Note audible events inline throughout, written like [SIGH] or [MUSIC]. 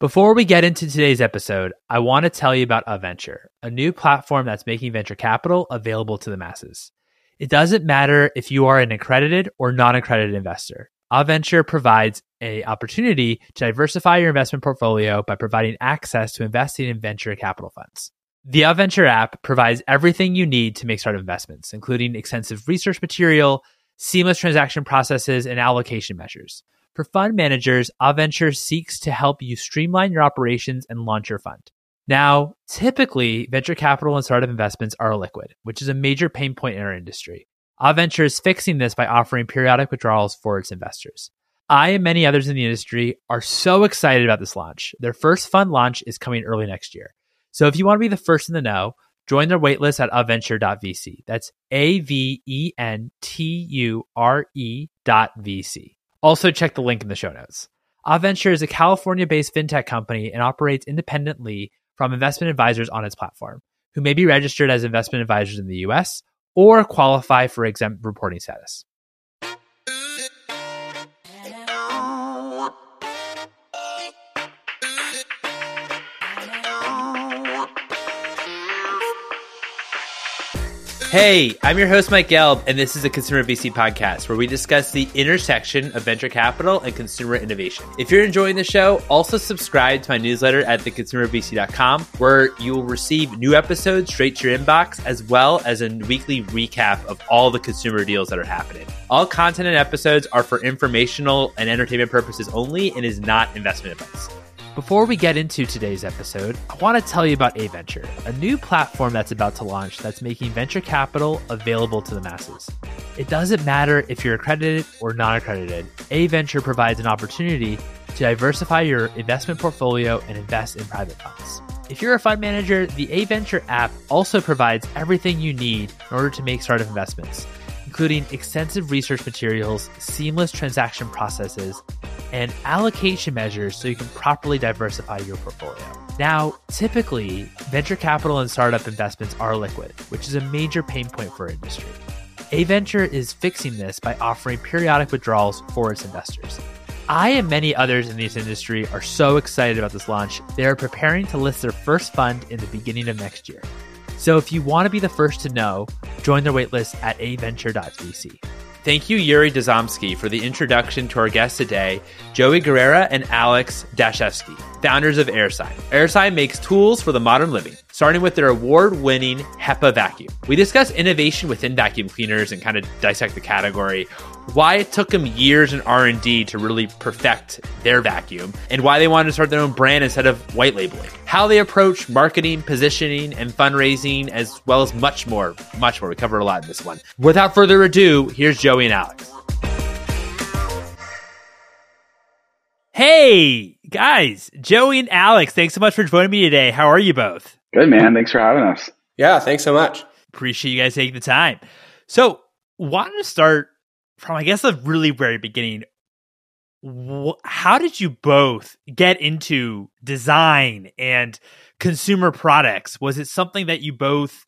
Before we get into today's episode, I want to tell you about Aventure, a new platform that's making venture capital available to the masses. It doesn't matter if you are an accredited or non-accredited investor. Aventure provides a opportunity to diversify your investment portfolio by providing access to investing in venture capital funds. The Aventure app provides everything you need to make startup investments, including extensive research material, seamless transaction processes, and allocation measures. For fund managers, Aventure seeks to help you streamline your operations and launch your fund. Now, typically, venture capital and startup investments are illiquid, which is a major pain point in our industry. Aventure is fixing this by offering periodic withdrawals for its investors. I and many others in the industry are so excited about this launch. Their first fund launch is coming early next year. So if you want to be the first in the know, join their waitlist at aventure.vc. That's A V E N T U R E dot VC. Also, check the link in the show notes. Aventure is a California based fintech company and operates independently from investment advisors on its platform, who may be registered as investment advisors in the US or qualify for exempt reporting status. Hey, I'm your host, Mike Gelb, and this is a Consumer VC podcast where we discuss the intersection of venture capital and consumer innovation. If you're enjoying the show, also subscribe to my newsletter at theconsumervc.com, where you will receive new episodes straight to your inbox, as well as a weekly recap of all the consumer deals that are happening. All content and episodes are for informational and entertainment purposes only and is not investment advice. Before we get into today's episode, I want to tell you about Aventure, a new platform that's about to launch that's making venture capital available to the masses. It doesn't matter if you're accredited or non accredited, Aventure provides an opportunity to diversify your investment portfolio and invest in private funds. If you're a fund manager, the Aventure app also provides everything you need in order to make startup investments, including extensive research materials, seamless transaction processes, and allocation measures so you can properly diversify your portfolio. Now, typically, venture capital and startup investments are liquid, which is a major pain point for industry. Aventure is fixing this by offering periodic withdrawals for its investors. I and many others in this industry are so excited about this launch. They are preparing to list their first fund in the beginning of next year. So if you want to be the first to know, join their waitlist at aventure.vc. Thank you, Yuriy Dovzhansky, for the introduction to our guests today, Joey Guerra and Alex Dashefsky, founders of AirSign. AirSign makes tools for the modern living, starting with their award-winning HEPA vacuum. We discuss innovation within vacuum cleaners and kind of dissect the category, why it took them years in R&D to really perfect their vacuum, and why they wanted to start their own brand instead of white labeling. How they approach marketing, positioning, and fundraising, as well as much more, much more. We cover a lot in this one. Without further ado, here's Joey and Alex. Hey, guys, Joey and Alex, thanks so much for joining me today. How are you both? Good, man. Thanks for having us. Yeah, thanks so much. Appreciate you guys taking the time. So, wanted to start from, I guess, the really very beginning. How did you both get into design and consumer products? Was it something that you both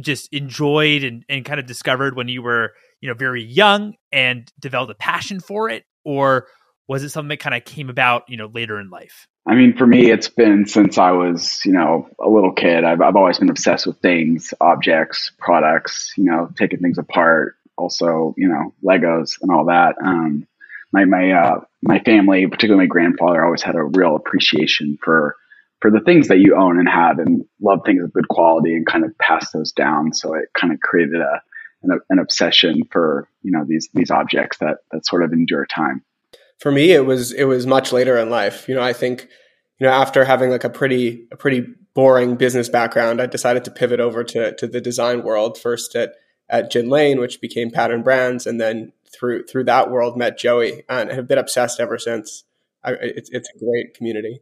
just enjoyed and, and kind of discovered when you were, you know, very young and developed a passion for it? Or was it something that kind of came about, you know, later in life? I mean, for me, it's been since I was, you know, a little kid. I've, I've always been obsessed with things, objects, products, you know, taking things apart. Also, you know, Legos and all that. Um, my my uh, my family, particularly my grandfather, always had a real appreciation for for the things that you own and have, and love things of good quality, and kind of pass those down. So it kind of created a an, an obsession for you know these these objects that that sort of endure time for me it was it was much later in life. You know i think you know after having like a pretty a pretty boring business background i decided to pivot over to to the design world. First at at Gin Lane which became pattern brands and then through through that world met joey and have been obsessed ever since. I, it's it's a great community.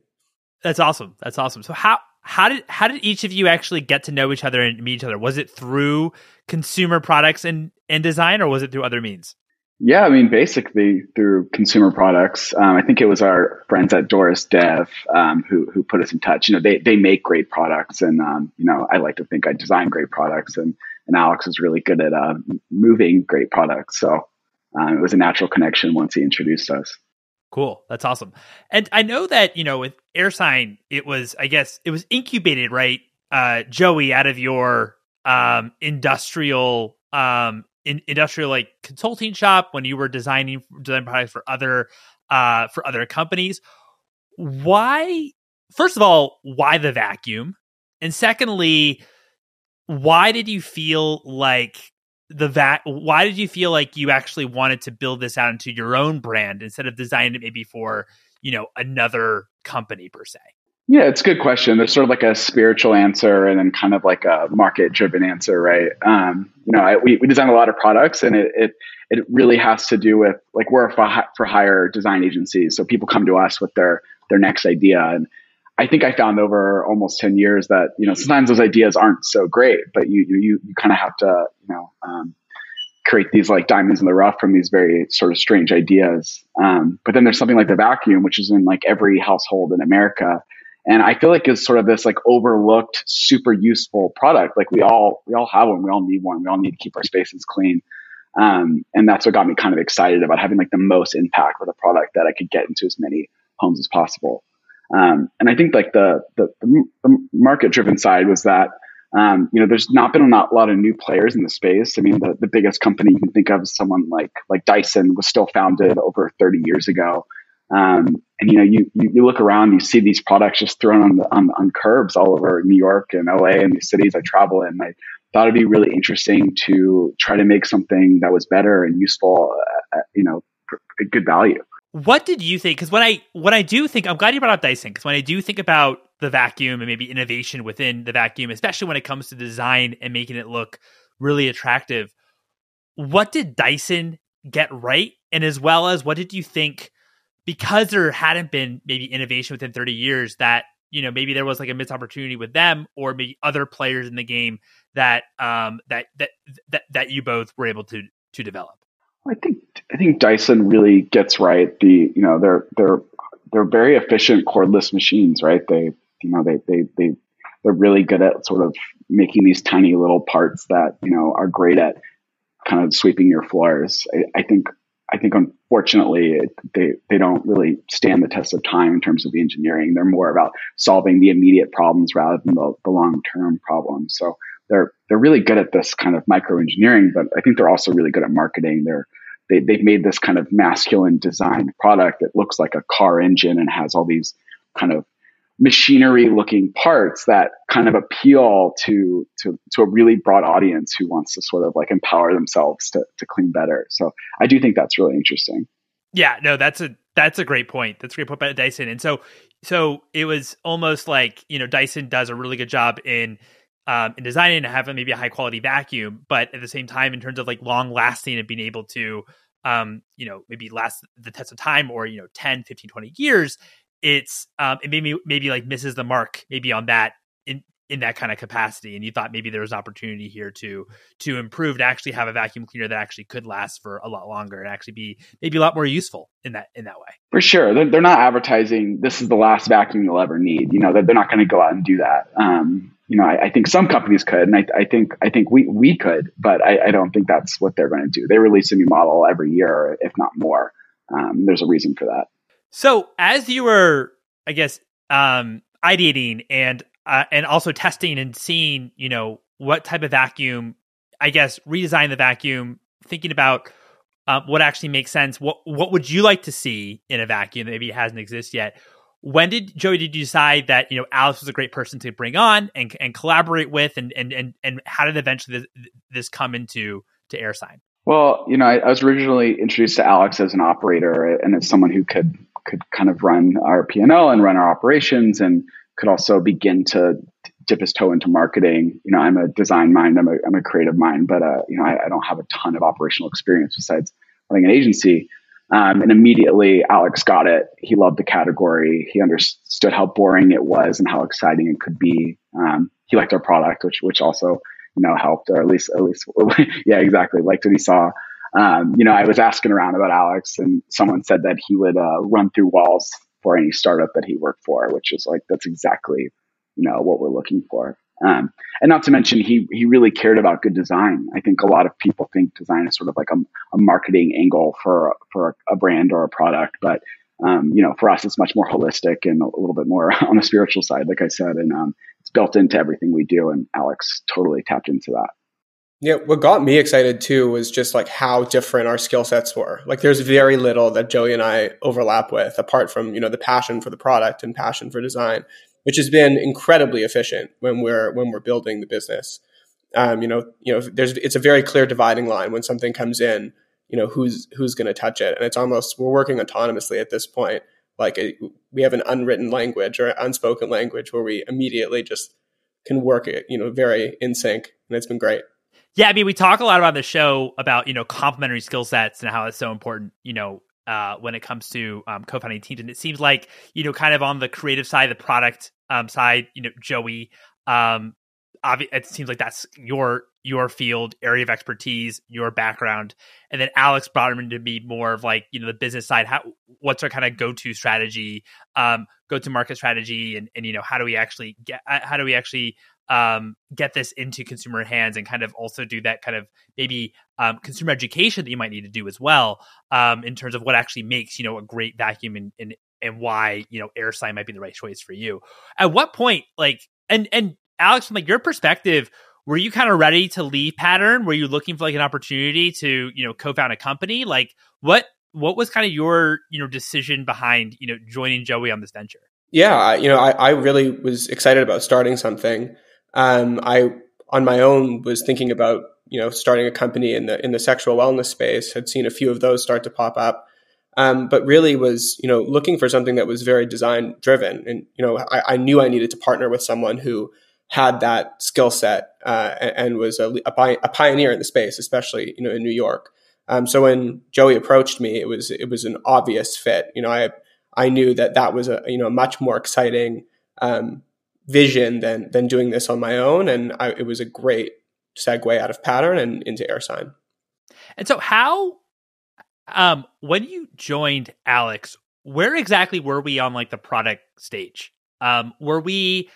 That's awesome. That's awesome. So how how did how did each of you actually get to know each other and meet each other? Was it through consumer products and and design or was it through other means yeah, I mean, basically through consumer products. Um, I think it was our friends at Doris Dev um, who who put us in touch. You know, they they make great products, and um, you know, I like to think I design great products, and and Alex is really good at uh, moving great products. So um, it was a natural connection once he introduced us. Cool. That's awesome. And I know that, you know, with AirSign, it was, I guess, it was incubated, right? Uh, Joey, out of your um, industrial, um, in, industrial like consulting shop when you were designing design products for other, uh, for other companies. Why, first of all, why the vacuum? And secondly, why did you feel like the vac why did you feel like you actually wanted to build this out into your own brand instead of designing it maybe for you know another company per se yeah it's a good question there's sort of like a spiritual answer and then kind of like a market driven answer right um, you know I, we, we design a lot of products and it, it it really has to do with like we're for, for hire design agencies so people come to us with their their next idea and I think I found over almost 10 years that, you know, sometimes those ideas aren't so great, but you, you, you kind of have to, you know, um, create these like diamonds in the rough from these very sort of strange ideas. Um, but then there's something like the vacuum, which is in like every household in America. And I feel like it's sort of this like overlooked, super useful product. Like we all, we all have one. We all need one. We all need to keep our spaces clean. Um, and that's what got me kind of excited about having like the most impact with a product that I could get into as many homes as possible. Um, and I think like the, the, the market driven side was that, um, you know, there's not been a lot of new players in the space. I mean, the, the biggest company you can think of is someone like, like Dyson was still founded over 30 years ago. Um, and you know, you, you, look around, you see these products just thrown on the, on, on curbs all over New York and LA and the cities I travel in. I thought it'd be really interesting to try to make something that was better and useful, uh, you know, good value. What did you think? Because when I when I do think, I'm glad you brought up Dyson. Because when I do think about the vacuum and maybe innovation within the vacuum, especially when it comes to design and making it look really attractive, what did Dyson get right? And as well as what did you think? Because there hadn't been maybe innovation within 30 years, that you know maybe there was like a missed opportunity with them, or maybe other players in the game that um that that that that you both were able to to develop. I think I think Dyson really gets right. The you know they're they're they're very efficient cordless machines, right? They you know they they they they're really good at sort of making these tiny little parts that you know are great at kind of sweeping your floors. I, I think I think unfortunately it, they they don't really stand the test of time in terms of the engineering. They're more about solving the immediate problems rather than the, the long term problems. So they're they're really good at this kind of micro engineering, but I think they're also really good at marketing. They're they, they've made this kind of masculine designed product that looks like a car engine and has all these kind of machinery looking parts that kind of appeal to, to, to a really broad audience who wants to sort of like empower themselves to, to clean better. So I do think that's really interesting. Yeah, no, that's a, that's a great point. That's a great point about Dyson. And so, so it was almost like, you know, Dyson does a really good job in, um, in designing and having maybe a high quality vacuum, but at the same time, in terms of like long lasting and being able to, um, you know, maybe last the test of time or, you know, 10, 15, 20 years, it's, um, it maybe, maybe like misses the mark maybe on that in, in that kind of capacity. And you thought maybe there was opportunity here to, to improve, to actually have a vacuum cleaner that actually could last for a lot longer and actually be maybe a lot more useful in that, in that way. For sure. They're, they're not advertising, this is the last vacuum you'll ever need. You know, they're, they're not going to go out and do that. Um, you know, I, I, think some companies could, and I, I, think I think we we could, but I, I don't think that's what they're going to do. They release a new model every year, if not more. Um, there's a reason for that. So, as you were, I guess, um, ideating and uh, and also testing and seeing, you know, what type of vacuum, I guess, redesign the vacuum, thinking about uh, what actually makes sense. What what would you like to see in a vacuum that maybe hasn't existed yet? when did Joey did you decide that you know Alex was a great person to bring on and and collaborate with and and and, and how did eventually this, this come into to AirSign? Well, you know, I, I, was originally introduced to Alex as an operator and as someone who could could kind of run our P and L and run our operations and could also begin to dip his toe into marketing. You know, I'm a design mind, I'm a, I'm a creative mind, but uh, you know, I, I don't have a ton of operational experience besides running an agency. Um, and immediately Alex got it. He loved the category. He understood how boring it was and how exciting it could be. Um, he liked our product, which, which also, you know, helped, or at least, at least, [LAUGHS] yeah, exactly. Liked what he saw. Um, you know, I was asking around about Alex and someone said that he would, uh, run through walls for any startup that he worked for, which is like, that's exactly, you know, what we're looking for. Um, and not to mention, he he really cared about good design. I think a lot of people think design is sort of like a, a marketing angle for for a brand or a product, but um, you know, for us, it's much more holistic and a little bit more [LAUGHS] on the spiritual side, like I said, and um, it's built into everything we do. And Alex totally tapped into that. Yeah, what got me excited too was just like how different our skill sets were. Like there's very little that Joey and I overlap with apart from, you know, the passion for the product and passion for design, which has been incredibly efficient when we're when we're building the business. Um, you know, you know, there's it's a very clear dividing line when something comes in, you know, who's who's going to touch it. And it's almost we're working autonomously at this point. Like a, we have an unwritten language or unspoken language where we immediately just can work it, you know, very in sync and it's been great. Yeah, I mean, we talk a lot about the show about you know complementary skill sets and how it's so important. You know, uh, when it comes to um, co-founding teams, and it seems like you know, kind of on the creative side, the product um, side, you know, Joey, um, obvi- it seems like that's your your field, area of expertise, your background, and then Alex brought him to be more of like you know the business side. How what's our kind of go to strategy, um, go to market strategy, and and you know how do we actually get uh, how do we actually um, get this into consumer hands and kind of also do that kind of maybe um, consumer education that you might need to do as well um, in terms of what actually makes you know a great vacuum and, and and why you know air sign might be the right choice for you. At what point, like and and Alex, from like your perspective, were you kind of ready to leave Pattern? Were you looking for like an opportunity to you know co-found a company? Like what what was kind of your you know decision behind you know joining Joey on this venture? Yeah, you know, I, I really was excited about starting something um, I on my own was thinking about you know starting a company in the in the sexual wellness space. Had seen a few of those start to pop up, um, but really was you know looking for something that was very design driven. And you know I, I, knew I needed to partner with someone who had that skill set uh, and, and, was a, a, a, pioneer in the space, especially you know in New York. Um, so when Joey approached me, it was it was an obvious fit. You know I I knew that that was a you know much more exciting um, vision than than doing this on my own, and I, it was a great segue out of pattern and into AirSign. And so, how um, when you joined Alex, where exactly were we on like the product stage? Um, were we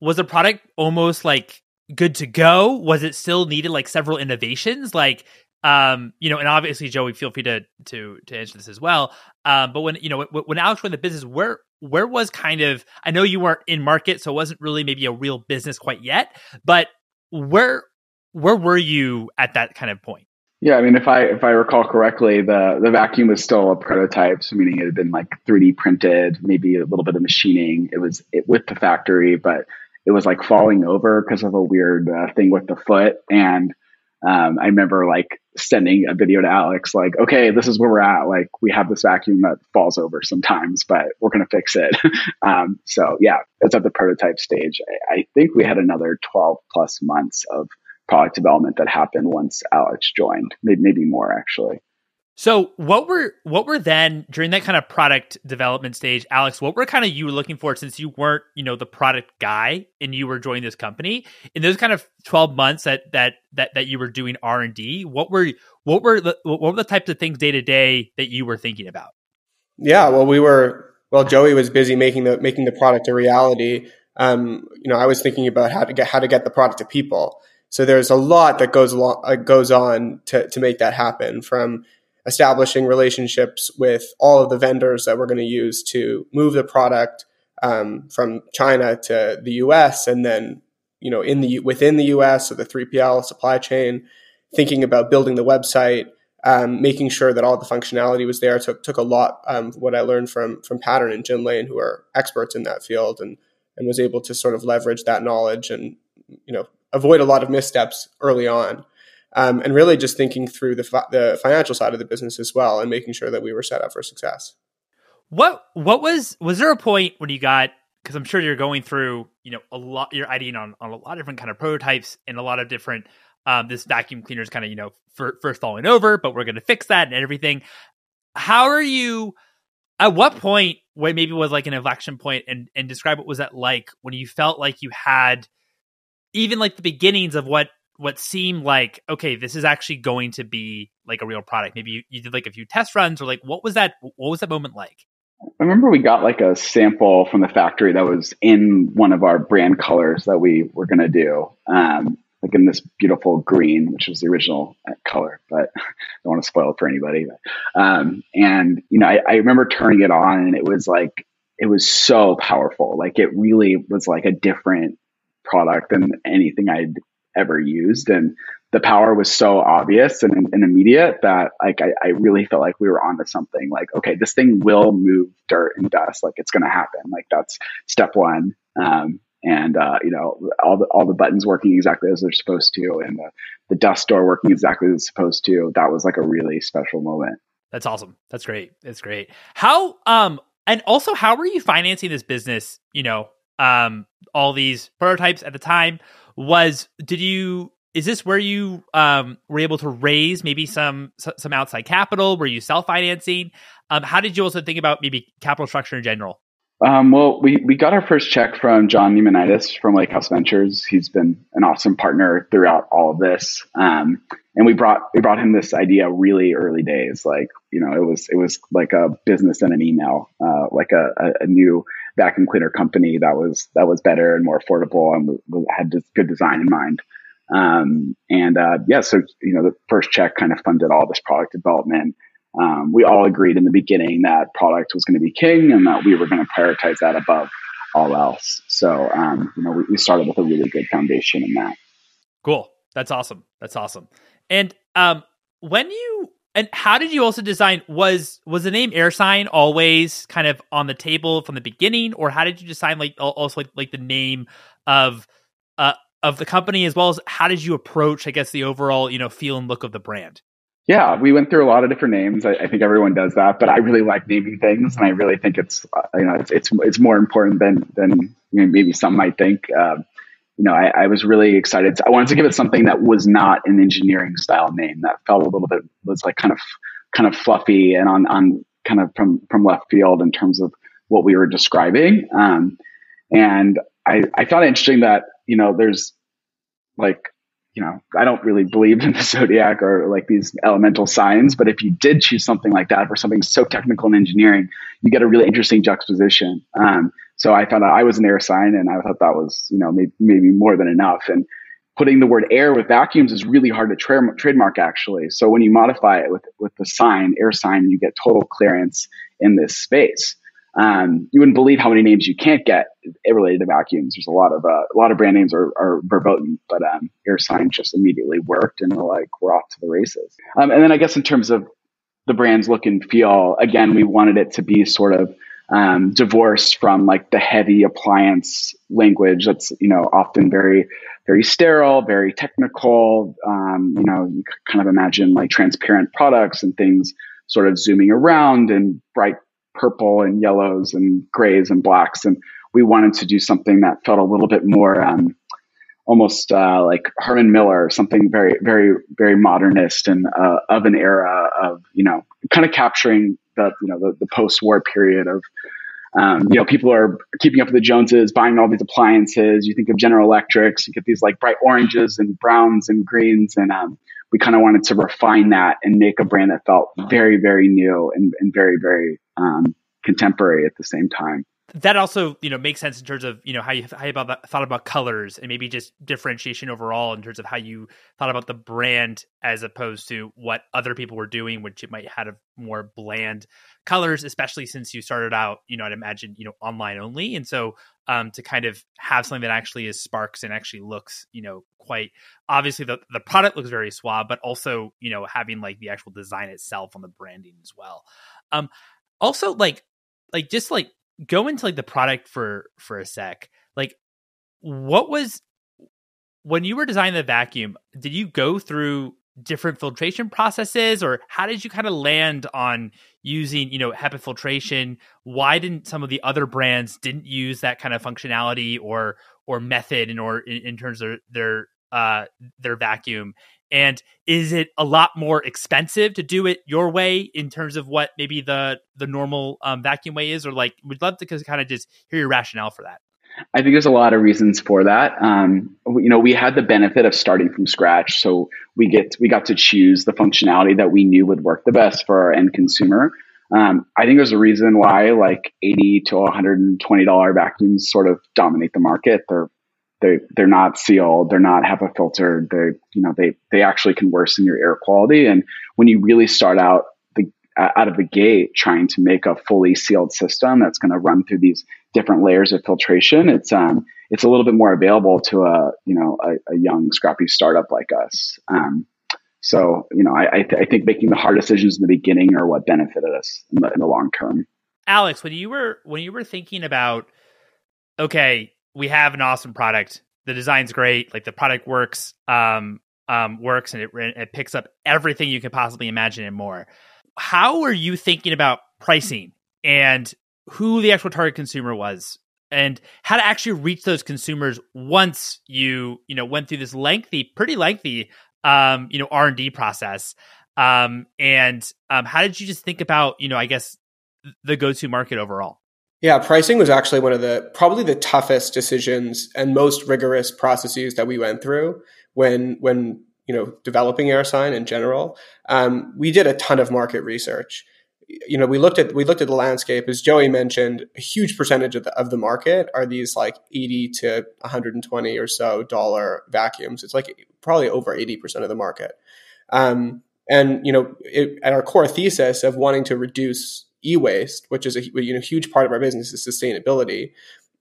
was the product almost like good to go? Was it still needed like several innovations? Like um, you know, and obviously, Joey, feel free to to to answer this as well. Um, but when you know when Alex went the business, where where was kind of I know you weren't in market, so it wasn't really maybe a real business quite yet. But where where were you at that kind of point? Yeah, I mean, if I if I recall correctly, the the vacuum was still a prototype, so meaning it had been like 3D printed, maybe a little bit of machining. It was it, with the factory, but it was like falling over because of a weird uh, thing with the foot, and um, I remember like sending a video to Alex, like, okay, this is where we're at. Like, we have this vacuum that falls over sometimes, but we're going to fix it. [LAUGHS] um, so, yeah, it's at the prototype stage. I, I, think we had another 12 plus months of product development that happened once Alex joined, maybe, maybe more actually. So what were what were then during that kind of product development stage, Alex? What were kind of you looking for since you weren't you know the product guy and you were joining this company in those kind of twelve months that that that that you were doing R and D? What were what were the what were the types of things day to day that you were thinking about? Yeah, well, we were well. Joey was busy making the making the product a reality. Um, you know, I was thinking about how to get how to get the product to people. So there's a lot that goes along, uh, goes on to to make that happen from establishing relationships with all of the vendors that we're going to use to move the product um, from China to the U.S. and then you know in the within the U.S. so the 3PL supply chain, thinking about building the website, um, making sure that all the functionality was there took took a lot. Um, what I learned from from Pattern and Gin Lane, who are experts in that field, and and was able to sort of leverage that knowledge and you know avoid a lot of missteps early on um, and really just thinking through the, fi- the financial side of the business as well and making sure that we were set up for success. What what was was there a point when you got because I'm sure you're going through you know a lot you're ideating on, on a lot of different kind of prototypes and a lot of different um, this vacuum cleaner is kind of you know for, first falling over but we're going to fix that and everything. How are you? At what point when maybe was like an inflection point and and describe what was that like when you felt like you had even like the beginnings of what what seemed like okay this is actually going to be like a real product maybe you, you did like a few test runs or like what was that what was that moment like I remember we got like a sample from the factory that was in one of our brand colors that we were going to do. Um, like in this beautiful green, which was the original color, but [LAUGHS] I don't want to spoil it for anybody. But, um, and you know, I, I remember turning it on, and it was like it was so powerful. Like it really was like a different product than anything I'd ever used, and the power was so obvious and, and immediate that like I, I, really felt like we were onto something. Like, okay, this thing will move dirt and dust. Like it's going to happen. Like that's step one. Um, and uh, you know all the all the buttons working exactly as they're supposed to, and the, the dust door working exactly as it's supposed to. That was like a really special moment. That's awesome. That's great. That's great. How um and also how were you financing this business? You know, um, all these prototypes at the time was did you is this where you um, were able to raise maybe some some outside capital? Were you self financing? Um, how did you also think about maybe capital structure in general? Um, well, we, we got our first check from John Neimannitis from Lakehouse Ventures. He's been an awesome partner throughout all of this. Um, and we brought we brought him this idea really early days. Like you know, it was it was like a business and an email, uh, like a, a, a, new vacuum cleaner company that was that was better and more affordable and had this good design in mind. Um, and uh, yeah, so you know, the first check kind of funded all this product development. Um, we all agreed in the beginning that product was going to be king and that we were going to prioritize that above all else. So um, you know, we, we, started with a really good foundation in that. Cool. That's awesome. That's awesome. And um, when you and how did you also design was was the name AirSign always kind of on the table from the beginning, or how did you design like also like like the name of uh, of the company as well as how did you approach, I guess, the overall you know feel and look of the brand? Yeah, we went through a lot of different names. I, I think everyone does that, but I really like naming things, and I really think it's uh, you know it's it's, it's more important than than you know, maybe some might think. Uh, you know, I, I, was really excited. I wanted to give it something that was not an engineering style name that felt a little bit was like kind of kind of fluffy and on on kind of from from left field in terms of what we were describing. Um, and I I found it interesting that you know, there's like, you know, I don't really believe in the [LAUGHS] zodiac or like these elemental signs, but if you did choose something like that for something so technical in engineering, you get a really interesting juxtaposition. Um, so I found out I was an air sign and I thought that was, you know, maybe, maybe more than enough. And putting the word air with vacuums is really hard to tra- trademark actually. So when you modify it with, with the sign, air sign, you get total clearance in this space. Um, you wouldn't believe how many names you can't get related to vacuums. There's a lot of uh, a lot of brand names are, are verboten, but um, AirSign just immediately worked, and we're like we're off to the races. Um, and then I guess in terms of the brand's look and feel, again, we wanted it to be sort of um, divorced from like the heavy appliance language that's you know often very very sterile, very technical. Um, you know, you kind of imagine like transparent products and things sort of zooming around and bright purple and yellows and grays and blacks. And we wanted to do something that felt a little bit more um, almost uh, like Herman Miller, something very, very, very modernist and uh, of an era of, you know, kind of capturing the, you know, the, the post-war period of, um, you know, people are keeping up with the Joneses, buying all these appliances. You think of General Electrics, you get these like bright oranges and browns and greens. And um, we kind of wanted to refine that and make a brand that felt very, very new and, and very, very um, contemporary at the same time. That also, you know, makes sense in terms of you know how you, how you about, thought about colors and maybe just differentiation overall in terms of how you thought about the brand as opposed to what other people were doing, which it might have more bland colors, especially since you started out, you know, I'd imagine, you know, online only, and so um, to kind of have something that actually is sparks and actually looks, you know, quite obviously the the product looks very suave, but also you know having like the actual design itself on the branding as well. Um, also like like just like go into like the product for for a sec. Like what was when you were designing the vacuum did you go through different filtration processes or how did you kind of land on using you know HEPA filtration why didn't some of the other brands didn't use that kind of functionality or or method in or in, in terms of their uh their vacuum and is it a lot more expensive to do it your way in terms of what maybe the the normal um, vacuum way is, or like we'd love to kind of just hear your rationale for that. I think there's a lot of reasons for that. Um, you know, we had the benefit of starting from scratch, so we get we got to choose the functionality that we knew would work the best for our end consumer. Um, I think there's a reason why like 80 to 120 dollar vacuums sort of dominate the market. They're they they're not sealed, they're not HEPA filtered. They you know they they actually can worsen your air quality. And when you really start out the out of the gate trying to make a fully sealed system that's going to run through these different layers of filtration, it's um it's a little bit more available to a you know a, a young scrappy startup like us. Um, so you know I I, th- I, think making the hard decisions in the beginning are what benefited us in the, in the long term. Alex, when you were when you were thinking about okay, we have an awesome product. The design's great. Like the product works, um, um, works, and it it picks up everything you can possibly imagine and more. How are you thinking about pricing and who the actual target consumer was, and how to actually reach those consumers once you you know went through this lengthy, pretty lengthy, um, you know R and D process? Um, and um, how did you just think about you know I guess the go to market overall? Yeah, pricing was actually one of the probably the toughest decisions and most rigorous processes that we went through when when you know developing AirSign in general. Um, we did a ton of market research. You know, we looked at we looked at the landscape as Joey mentioned. A huge percentage of the, of the market are these like eighty to one hundred and twenty or so dollar vacuums. It's like probably over eighty percent of the market. Um, and you know, it, at our core thesis of wanting to reduce e-waste, which is a you know, huge part of our business is sustainability,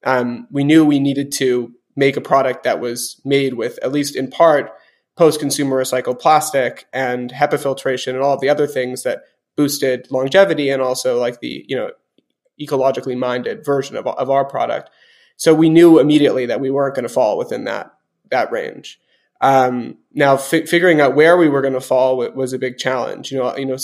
um, we knew we needed to make a product that was made with at least in part post-consumer recycled plastic and HEPA filtration and all the other things that boosted longevity and also like the you know ecologically minded version of, of our product. So we knew immediately that we weren't going to fall within that that range. Um, now, fi- figuring out where we were going to fall was a big challenge. You know, you know,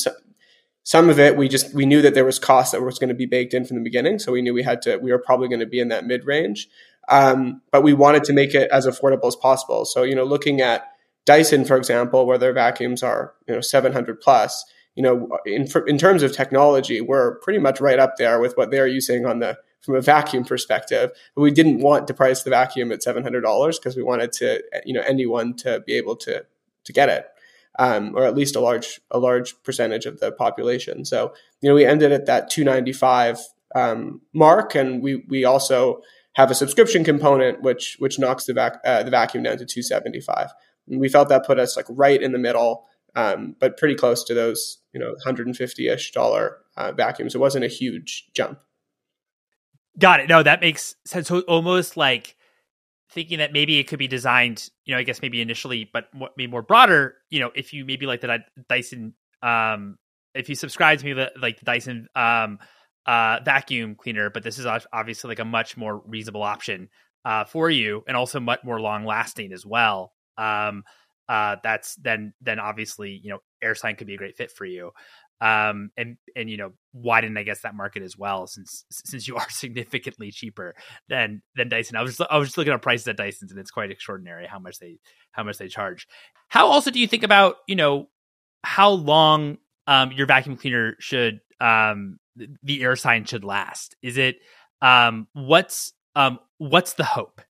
some of it we just we knew that there was cost that was going to be baked in from the beginning, so we knew we had to we were probably going to be in that mid range. Um, but we wanted to make it as affordable as possible. So you know, looking at Dyson, for example, where their vacuums are you know 700 plus, you know, in in terms of technology, we're pretty much right up there with what they're using on the from a vacuum perspective. But we didn't want to price the vacuum at seven hundred dollars because we wanted to you know anyone to be able to to get it um, or at least a large a large percentage of the population. So you know we ended at that 295 um, mark, and we we also have a subscription component which which knocks the vac uh, the vacuum down to 275. And we felt that put us like right in the middle, um, but pretty close to those you know 150 ish dollar uh, vacuums. It wasn't a huge jump. Got it. No, that makes sense. So almost like thinking that maybe it could be designed, you know, I guess maybe initially, but maybe more broader, you know, if you maybe like the Dyson, um, if you subscribe to me, like the Dyson, um, uh, vacuum cleaner, but this is obviously like a much more reasonable option, uh, for you and also much more long lasting as well. Um, uh, that's then, then obviously, you know, AirSign could be a great fit for you um, and and you know widen I guess that market as well since since you [LAUGHS] are significantly cheaper than than Dyson. I was just, I was just looking at prices at Dyson's and it's quite extraordinary how much they how much they charge. How also do you think about you know how long um, your vacuum cleaner should um, the air sign should last? Is it um, what's um, what's the hope?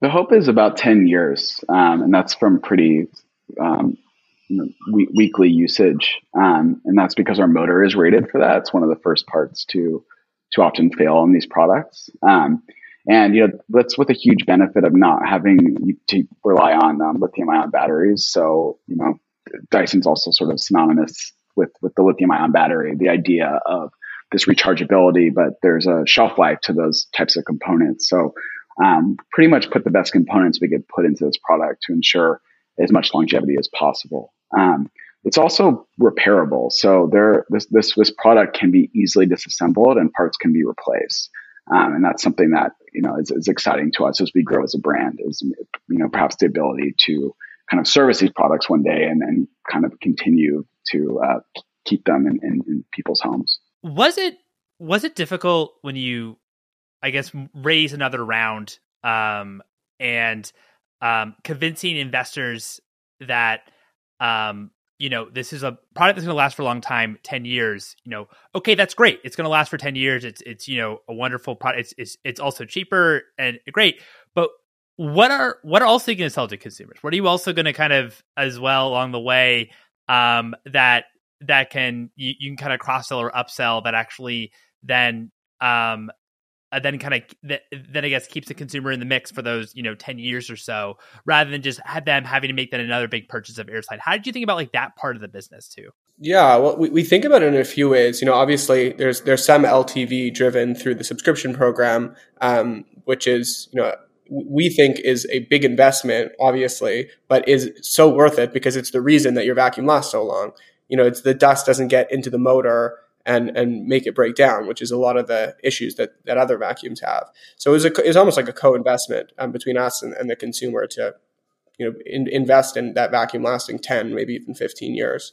The hope is about ten years, um, and that's from pretty um, we- weekly usage, um, and that's because our motor is rated for that. It's one of the first parts to to often fail in these products. Um, and you know that's with a huge benefit of not having to rely on um, lithium-ion batteries. So you know, Dyson's also sort of synonymous with with the lithium-ion battery. The idea of this rechargeability, but there's a shelf life to those types of components. So um, pretty much put the best components we could put into this product to ensure as much longevity as possible. Um, it's also repairable. So there, this, this, product can be easily disassembled and parts can be replaced. Um, and that's something that, you know, is, is, exciting to us as we grow as a brand is, you know, perhaps the ability to kind of service these products one day and then kind of continue to uh, keep them in, in, in people's homes. Was it, was it difficult when you, I guess, raise another round um, and um, convincing investors that um, you know, this is a product that's going to last for a long time, 10 years, you know, okay, that's great. It's going to last for 10 years. It's, it's, you know, a wonderful product. It's, it's, it's also cheaper and great. But what are, what are also going to sell to consumers? What are you also going to kind of as well along the way, um, that, that can, you, you can kind of cross sell or upsell that actually then, um, uh, then kind of th- then I guess keeps the consumer in the mix for those you know ten years or so, rather than just have them having to make that another big purchase of AirSign. How did you think about like that part of the business too? Yeah, well, we, we think about it in a few ways. You know, obviously there's there's some LTV driven through the subscription program, um, which is you know we think is a big investment, obviously, but is so worth it because it's the reason that your vacuum lasts so long. You know, it's the dust doesn't get into the motor and and make it break down, which is a lot of the issues that that other vacuums have. So it was, a, it was almost like a co-investment um, between us and, and, the consumer to you know in, invest in that vacuum lasting 10 maybe even 15 years.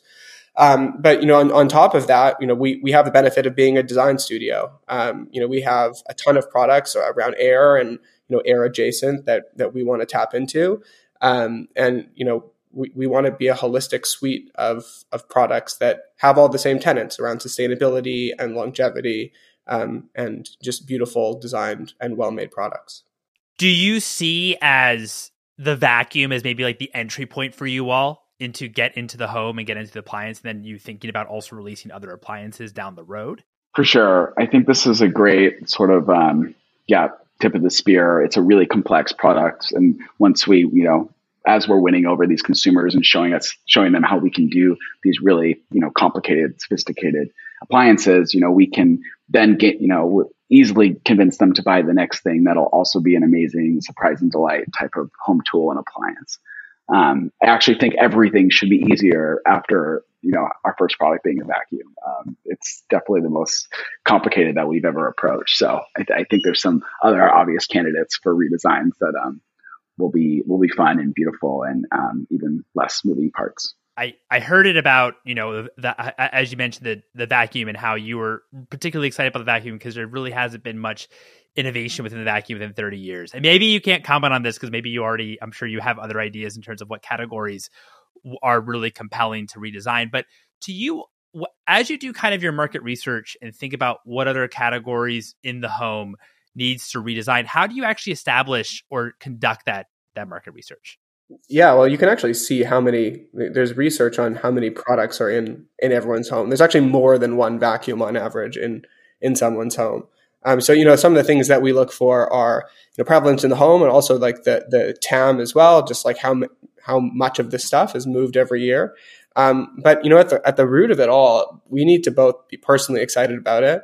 Um, but you know on, on, top of that you know we, we have the benefit of being a design studio. Um, you know we have a ton of products around air and you know air adjacent that that we want to tap into. Um, and you know we, we want to be a holistic suite of, of products that have all the same tenants around sustainability and longevity um, and just beautiful designed and well made products. Do you see as the vacuum as maybe like the entry point for you all into get into the home and get into the appliance, and then you thinking about also releasing other appliances down the road? For sure. I think this is a great sort of um, yeah, tip of the spear. It's a really complex product. And once we, you know, as we're winning over these consumers and showing us showing them how we can do these really you know complicated sophisticated appliances you know we can then get you know easily convince them to buy the next thing that'll also be an amazing surprise and delight type of home tool and appliance. Um, i actually think everything should be easier after you know our first product being a vacuum. Um, it's definitely the most complicated that we've ever approached. So I, th- I, think there's some other obvious candidates for redesigns that um, will be will be fun and beautiful and um, even less moving parts. I, I heard it about you know the, as you mentioned the the vacuum and how you were particularly excited about the vacuum because there really hasn't been much innovation within the vacuum within 30 years and maybe you can't comment on this because maybe you already I'm sure you have other ideas in terms of what categories are really compelling to redesign but to you as you do kind of your market research and think about what other categories in the home needs to redesign. How do you actually establish or conduct that that market research? Yeah, well, you can actually see how many. There's research on how many products are in in everyone's home. There's actually more than one vacuum on average in in someone's home. Um, so you know, some of the things that we look for are you know, prevalence in the home, and also like the the TAM as well. Just like how how much of this stuff is moved every year. Um, but you know, at the at the root of it all, we need to both be personally excited about it,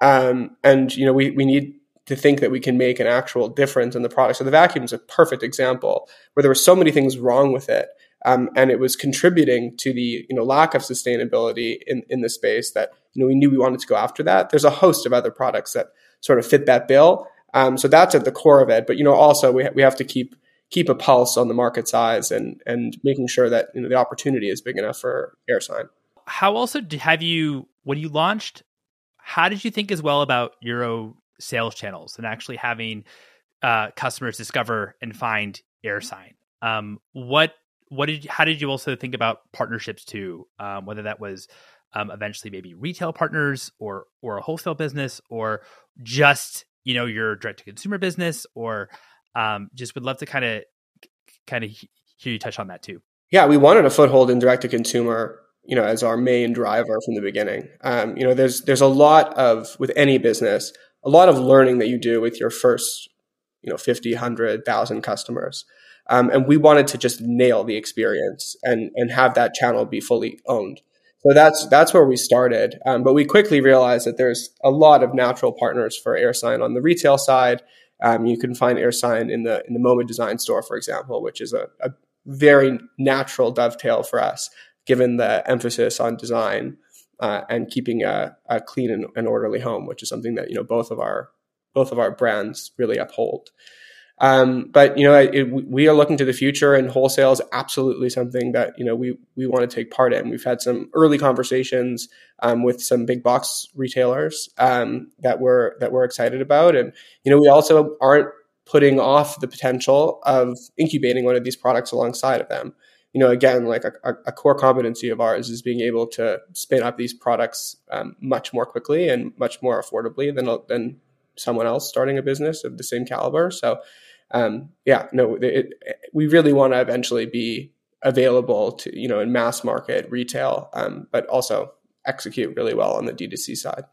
um, and you know, we we need to think that we can make an actual difference in the product. So the vacuum is a perfect example where there were so many things wrong with it. Um, and it was contributing to the you know lack of sustainability in, in the space that you know we knew we wanted to go after that. There's a host of other products that sort of fit that bill. Um, so that's at the core of it. But you know also we ha- we have to keep keep a pulse on the market size and and making sure that you know the opportunity is big enough for AirSign. How also have you when you launched? How did you think as well about Euro sales channels and actually having uh, customers discover and find AirSign. Um, what what did how did you also think about partnerships too? Um, whether that was um, eventually maybe retail partners or or a wholesale business or just you know your direct to consumer business or um, just would love to kind of kind of hear you touch on that too. Yeah, we wanted a foothold in direct to consumer you know as our main driver from the beginning um, you know there's there's a lot of with any business a lot of learning that you do with your first, you know, 50, 100,000 customers. Um, and we wanted to just nail the experience and, and have that channel be fully owned. So that's that's where we started. Um, but we quickly realized that there's a lot of natural partners for AirSign on the retail side. Um, you can find AirSign in the in the MoMA Design Store, for example, which is a, a very natural dovetail for us, given the emphasis on design uh, and keeping a, a clean and, and, orderly home, which is something that you know both of our both of our brands really uphold. Um, but you know, it, we are looking to the future, and wholesale is absolutely something that you know we we want to take part in. We've had some early conversations um, with some big box retailers um, that we're that we're excited about, and you know, we also aren't putting off the potential of incubating one of these products alongside of them you know, again, like a, a, core competency of ours is being able to spin up these products um, much more quickly and much more affordably than than someone else starting a business of the same caliber. So, um, yeah, no, it, it, we really want to eventually be available to you know in mass market retail, um, but also execute really well on the D2C side.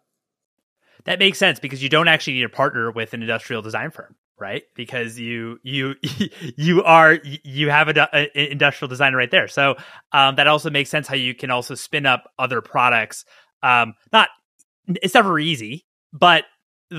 that makes sense because you don't actually need to partner with an industrial design firm, right? Because you you [LAUGHS] you are you have an industrial designer right there. So um, that also makes sense how you can also spin up other products. Um, not it's never easy, but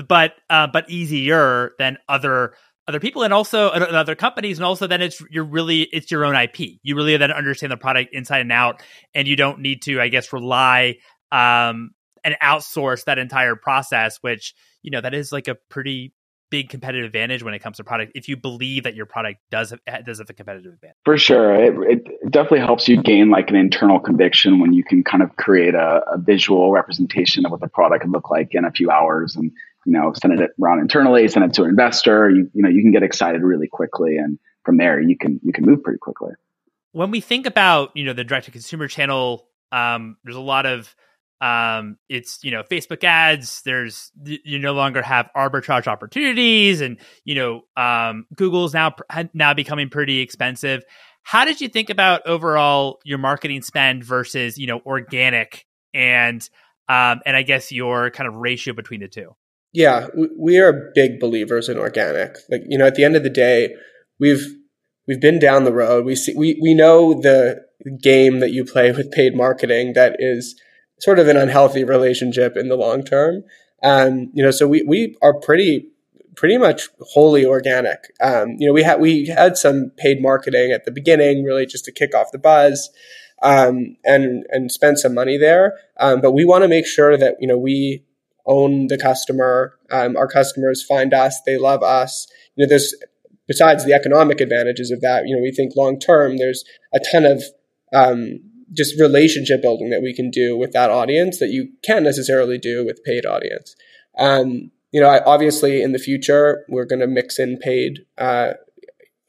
but uh, but easier than other other people and also other companies and also then it's you're really it's your own ip you really then understand the product inside and out and you don't need to i guess rely um and outsource that entire process which you know that is like a pretty big competitive advantage when it comes to product if you believe that your product does have, does have a competitive advantage for sure it, it definitely helps you gain like an internal conviction when you can kind of create a, a visual representation of what the product can look like in a few hours and you know, send it around internally, send it to an investor. You, you know, you can get excited really quickly, and from there you can you can move pretty quickly. When we think about you know the direct to consumer channel, um, there's a lot of um, it's you know Facebook ads. There's you no longer have arbitrage opportunities, and you know um, Google's now now becoming pretty expensive. How did you think about overall your marketing spend versus you know organic and um, and I guess your kind of ratio between the two? Yeah, we are big believers in organic. Like you know, at the end of the day, we've we've been down the road. We see we we know the game that you play with paid marketing that is sort of an unhealthy relationship in the long term. Um, you know, so we we are pretty pretty much wholly organic. Um, you know, we had we had some paid marketing at the beginning, really just to kick off the buzz, um, and and spend some money there. Um, but we want to make sure that you know we own the customer. Um, our customers find us; they love us. You know, there's besides the economic advantages of that. You know, we think long term, there's a ton of um, just relationship building that we can do with that audience that you can't necessarily do with paid audience. Um, you know, I, obviously in the future we're going to mix in paid uh,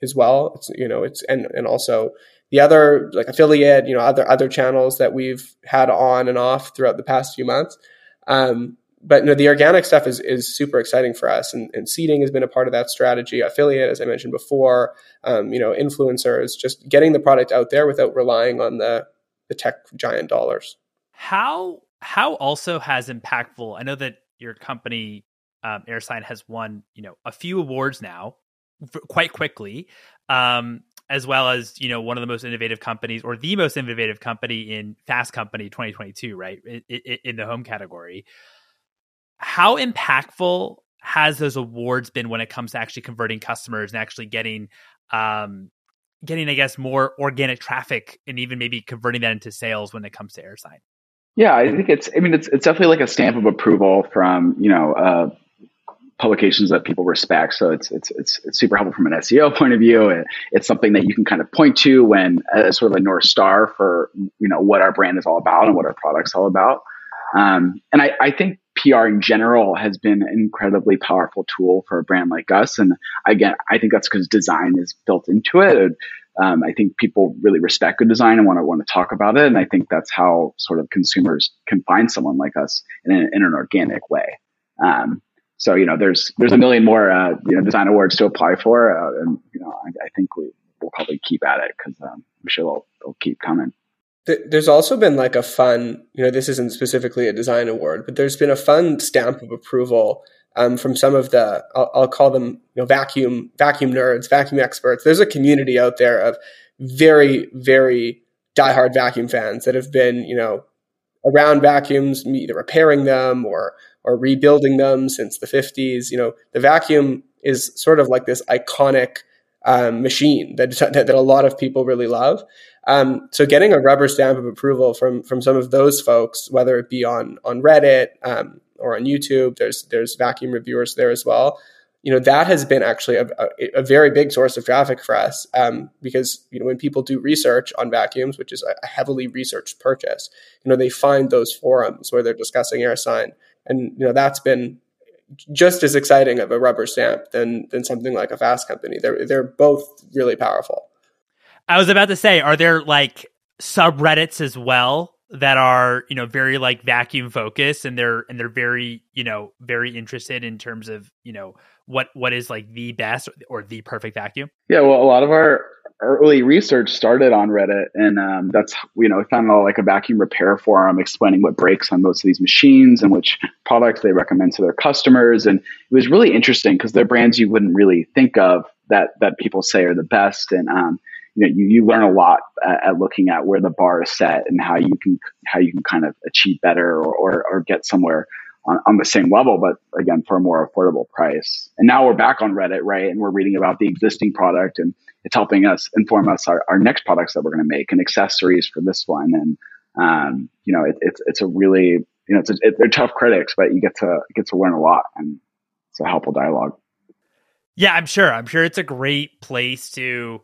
as well. It's, you know, it's and and also the other like affiliate, you know, other other channels that we've had on and off throughout the past few months. Um, but you know, the organic stuff is is super exciting for us, and, and seeding has been a part of that strategy. Affiliate, as I mentioned before, um, you know, influencers, just getting the product out there without relying on the the tech giant dollars. How how also has impactful? I know that your company um, AirSign has won you know a few awards now, quite quickly. Um, as well as you know one of the most innovative companies or the most innovative company in Fast Company 2022, right in, in, in the home category how impactful has those awards been when it comes to actually converting customers and actually getting um getting i guess more organic traffic and even maybe converting that into sales when it comes to airsign yeah i think it's i mean it's it's definitely like a stamp of approval from you know uh publications that people respect. So it's it's it's, it's super helpful from an seo point of view. It, it's something that you can kind of point to when as sort of a north star for you know what our brand is all about and what our product's all about. Um, and I, I think PR in general has been an incredibly powerful tool for a brand like us. And again, I think that's because design is built into it. Um, I think people really respect good design and want to want to talk about it. And I think that's how sort of consumers can find someone like us in, an, in an organic way. Um, so you know, there's there's a million more uh, you know design awards to apply for, uh, and you know, I, I, think we will probably keep at it because um, I'm sure they'll, they'll keep coming there's also been like a fun, you know, this isn't specifically a design award, but there's been a fun stamp of approval um, from some of the, I'll, I'll, call them, you know, vacuum vacuum nerds, vacuum experts. There's a community out there of very, very diehard vacuum fans that have been, you know, around vacuums, either repairing them or or rebuilding them since the 50s. You know, the vacuum is sort of like this iconic um, machine that, that, that a lot of people really love. Um, so getting a rubber stamp of approval from from some of those folks, whether it be on on Reddit um, or on YouTube, there's there's vacuum reviewers there as well. You know that has been actually a, a, a very big source of traffic for us um, because you know when people do research on vacuums, which is a heavily researched purchase, you know they find those forums where they're discussing AirSign, and you know that's been just as exciting of a rubber stamp than than something like a fast company. They're they're both really powerful. I was about to say, are there like subreddits as well that are you know very like vacuum focused and they're and they're very you know very interested in terms of you know what what is like the best or the perfect vacuum? Yeah well a lot of our early research started on Reddit, and um, that's you know we found out like a vacuum repair forum explaining what breaks on most of these machines and which products they recommend to their customers, and it was really interesting because they're brands you wouldn't really think of that that people say are the best, and um, you know you, you learn a lot at, at, looking at where the bar is set and how you can how you can kind of achieve better or, or, or get somewhere on, on, the same level, but again, for a more affordable price. And now we're back on Reddit, right? And we're reading about the existing product and it's helping us inform us our, our next products that we're going to make and accessories for this one. And, um, you know, it, it's, it's a really, you know, it's a, it, they're tough critics, but you get to, get to learn a lot and it's a helpful dialogue. Yeah, I'm sure. I'm sure it's a great place to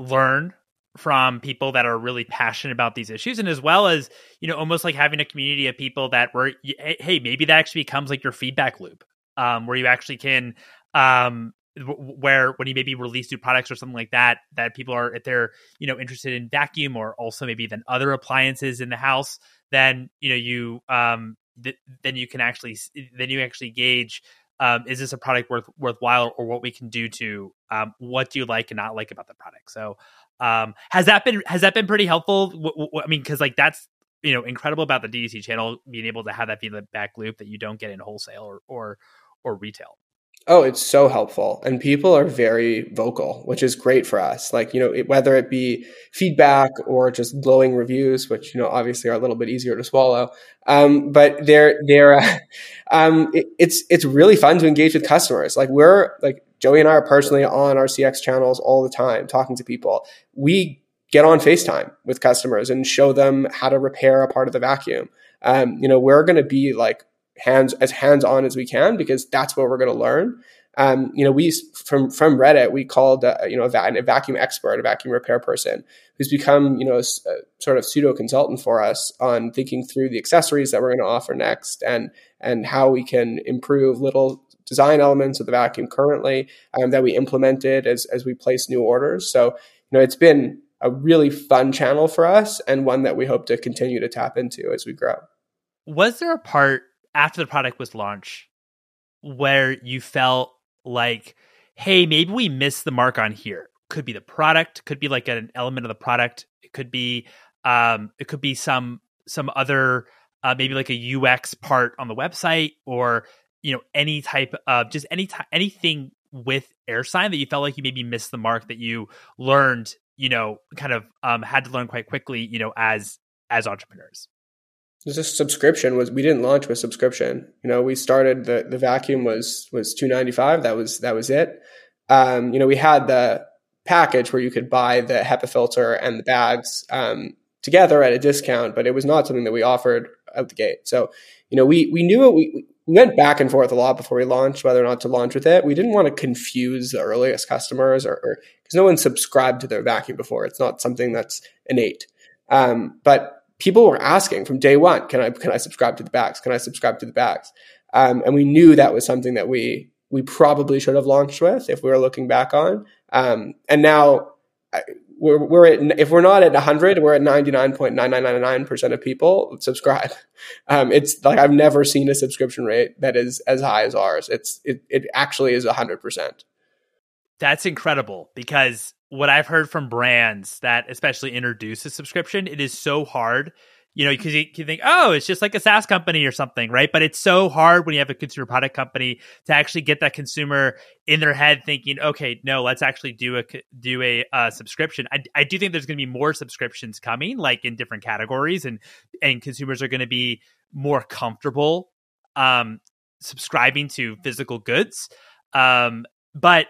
learn from people that are really passionate about these issues and as well as you know almost like having a community of people that were hey maybe that actually becomes like your feedback loop um, where you actually can um, where when you maybe release new products or something like that that people are if they're you know interested in vacuum or also maybe then other appliances in the house then you know you um th- then you can actually then you actually gauge um, is this a product worth worthwhile or what we can do to um, what do you like and not like about the product so um, has that been has that been pretty helpful? W- w- I mean, because like that's you know incredible about the DTC channel being able to have that feedback loop that you don't get in wholesale or or, or retail. Oh, it's so helpful. And people are very vocal, which is great for us. Like, you know, it, whether it be feedback or just glowing reviews, which, you know, obviously are a little bit easier to swallow. Um, but they're, they're, [LAUGHS] um, it, it's, it's really fun to engage with customers. Like we're like, Joey and I are personally on our CX channels all the time, talking to people. We get on FaceTime with customers and show them how to repair a part of the vacuum. Um, you know, we're going to be like hands as hands on as we can because that's what we're going to learn. Um, you know, we from from Reddit we called uh, you know a, a, vacuum expert, a vacuum repair person who's become you know a, a sort of pseudo consultant for us on thinking through the accessories that we're going to offer next and and how we can improve little design elements of the vacuum currently um, that we implemented as as we place new orders. So you know, it's been a really fun channel for us and one that we hope to continue to tap into as we grow. Was there a part after the product was launched where you felt like, hey, maybe we missed the mark on here? Could be the product, could be like an element of the product. It could be um, it could be some some other uh, maybe like a UX part on the website or you know any type of just any t- anything with AirSign that you felt like you maybe missed the mark that you learned you know kind of um, had to learn quite quickly you know as as entrepreneurs this subscription was we didn't launch with subscription. You know, we started the the vacuum was was two ninety five. That was that was it. Um, you know, we had the package where you could buy the HEPA filter and the bags um, together at a discount, but it was not something that we offered out the gate. So, you know, we we knew it. We, we went back and forth a lot before we launched whether or not to launch with it. We didn't want to confuse the earliest customers, or because no one subscribed to their vacuum before. It's not something that's innate. Um, but people were asking from day one, can I can I subscribe to the bags? Can I subscribe to the bags? Um, and we knew that was something that we we probably should have launched with if we were looking back on. Um, and now we're we're at if we're not at 100, we're at 99.9999% of people subscribe. [LAUGHS] Um, it's like I've never seen a subscription rate that is as high as ours. It's it it actually is 100%. That's incredible because what I've heard from brands that especially introduce a subscription, it is so hard, you know, because you, you, think, oh, it's just like a SaaS company or something, right? But it's so hard when you have a consumer product company to actually get that consumer in their head thinking, okay, no, let's actually do a do a uh, subscription. I, I do think there's going to be more subscriptions coming, like in different categories, and and consumers are going to be more comfortable um, subscribing to physical goods. Um, but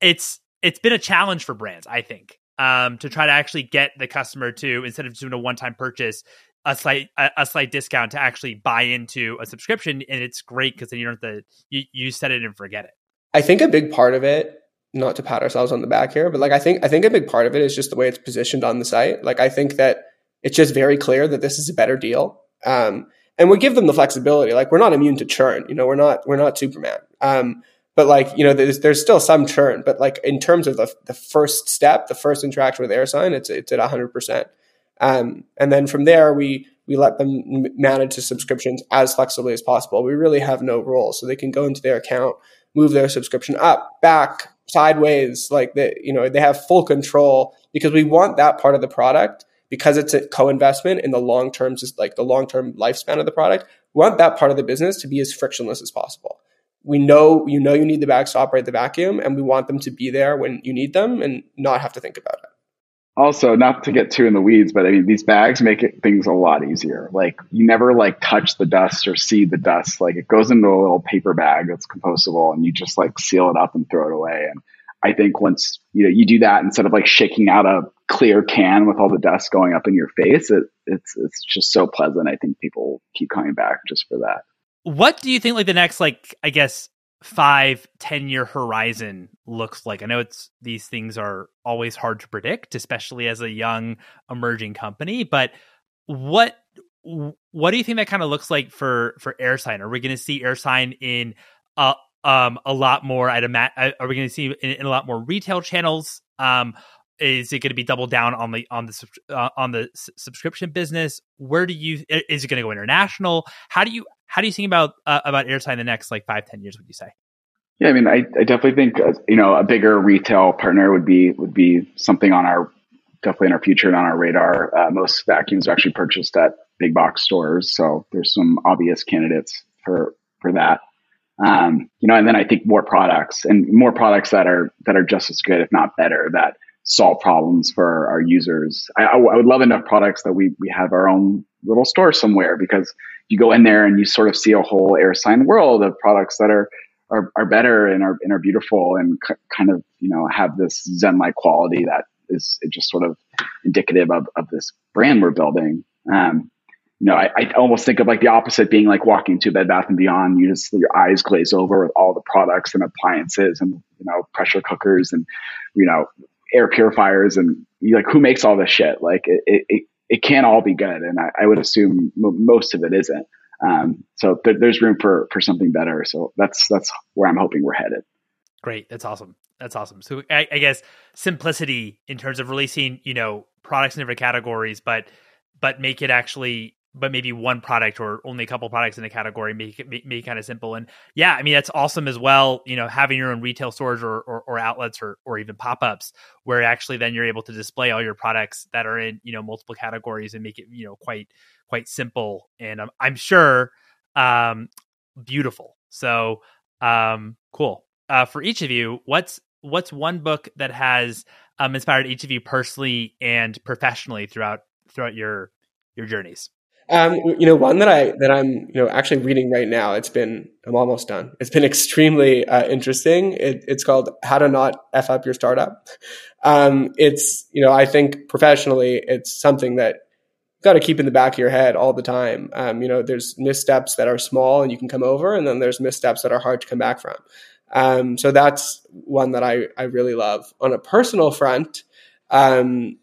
it's it's been a challenge for brands, I think, um, to try to actually get the customer to instead of doing a one time purchase, a slight a, a, slight discount to actually buy into a subscription, and it's great because then you don't have to you, you set it and forget it. I think a big part of it, not to pat ourselves on the back here, but like I think I think a big part of it is just the way it's positioned on the site. Like I think that it's just very clear that this is a better deal. Um, and we give them the flexibility. Like we're not immune to churn. You know, we're not we're not Superman. Um, but like you know there's there's still some churn but like in terms of the, the first step the first interaction with airsign it's it's at 100% um, and then from there we we let them manage the subscriptions as flexibly as possible we really have no rules so they can go into their account move their subscription up back sideways, like they, you know, they have full control because we want that part of the product because it's a co-investment in the long term, like the long term lifespan of the product. We want that part of the business to be as frictionless as possible. We know you know you need the bags to operate the vacuum, and we want them to be there when you need them and not have to think about it. Also not to get too in the weeds but i mean these bags make it, things a lot easier. Like you never like touch the dust or see the dust. Like it goes into a little paper bag that's compostable and you just like seal it up and throw it away. And i think once you know you do that instead of like shaking out a clear can with all the dust going up in your face it, it's it's just so pleasant. I think people keep coming back just for that what do you think like the next like i guess five ten year horizon looks like? I know it's these things are always hard to predict, especially as a young emerging company, but what what do you think that kind of looks like for for AirSign? Are we going to see AirSign in a um a lot more? I'd imagine. Are we going to see in, in, a lot more retail channels? Um, is it going to be double down on the on the uh, on the s- subscription business? Where do you is it going to go international? How do you how do you think about uh, about in the next like five ten years? Would you say? Yeah, I mean, I, I definitely think uh, you know a bigger retail partner would be would be something on our definitely in our future and on our radar. Uh, most vacuums are actually purchased at big box stores, so there's some obvious candidates for for that. Um, you know, and then I think more products and more products that are that are just as good, if not better, that solve problems for our users. I, would love enough products that we we have our own little store somewhere because you go in there and you sort of see a whole AirSign world of products that are are, are better and are and are beautiful and c- kind of you know have this zen like quality that is just sort of indicative of of this brand we're building. Um, you know, I, I almost think of like the opposite being like walking to Bed Bath and Beyond. You just your eyes glaze over with all the products and appliances and you know pressure cookers and you know air purifiers and like who makes all this shit? Like it it, it can't all be good and i, I would assume m- most of it isn't. Um, so th- there's room for for something better. So that's that's where i'm hoping we're headed. Great. That's awesome. That's awesome. So I, I guess simplicity in terms of releasing you know products in different categories but but make it actually but maybe one product or only a couple products in a category make it make, make kind of simple. And yeah i mean that's awesome as well you know having your own retail stores or, or, or outlets or, or even pop-ups where actually then you're able to display all your products that are in you know multiple categories and make it you know quite quite simple and i'm, I'm sure um beautiful. So um cool. Uh for each of you what's what's one book that has um inspired each of you personally and professionally throughout throughout your your journeys um, you know, one that I that I'm you know actually reading right now. It's been I'm almost done. It's been [LAUGHS] extremely uh, interesting. It, it's called How to Not F Up Your Startup. Um, it's you know I think professionally it's something that you've got to keep in the back of your head all the time. Um, you know, there's missteps that are small and you can come over, and then there's missteps that are hard to come back from. Um, so that's one that I I really love. On a personal front, um,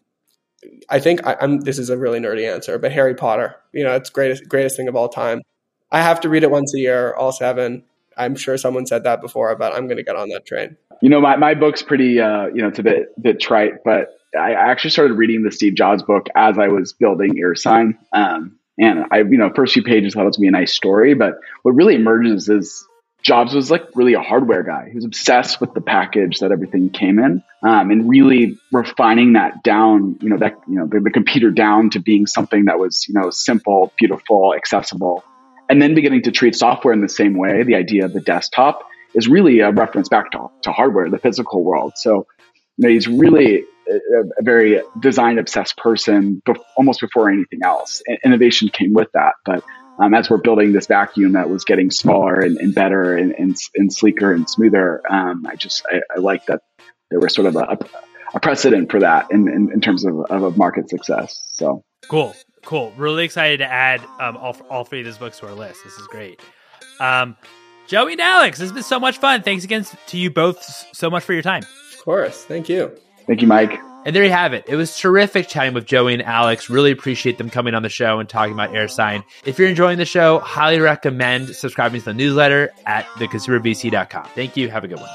I think I, am This is a really nerdy answer, but Harry Potter. You know, it's greatest greatest thing of all time. I have to read it once a year, all seven. I'm sure someone said that before, but I'm going to get on that train. You know, my, my book's pretty, uh, you know, it's a bit bit trite, but I actually started reading the Steve Jobs book as I was building AirSign. Um, and I, you know, first few pages thought it was be a nice story, but what really emerges is Jobs was like really a hardware guy. He was obsessed with the package that everything came in, um, and really refining that down. You know that you know the, the, computer down to being something that was you know simple, beautiful, accessible, and then beginning to treat software in the same way. The idea of the desktop is really a reference back to, to hardware, the physical world. So you know, he's really a, a very design obsessed person, almost before anything else. innovation came with that, but um, as we're building this vacuum that was getting smaller and, and better and, and, and, sleeker and smoother, um, I just I, I, like that there was sort of a, a precedent for that in, in, in terms of, of, a market success. So cool, cool. Really excited to add um, all all three of these books to our list. This is great. Um, Joey and Alex, this has been so much fun. Thanks again to you both so much for your time. Of course, thank you. Thank you, Mike. And there you have it. It was terrific chatting with Joey and Alex. Really appreciate them coming on the show and talking about AirSign. If you're enjoying the show, highly recommend subscribing to the newsletter at theconsumervc.com. Thank you. Have a good one.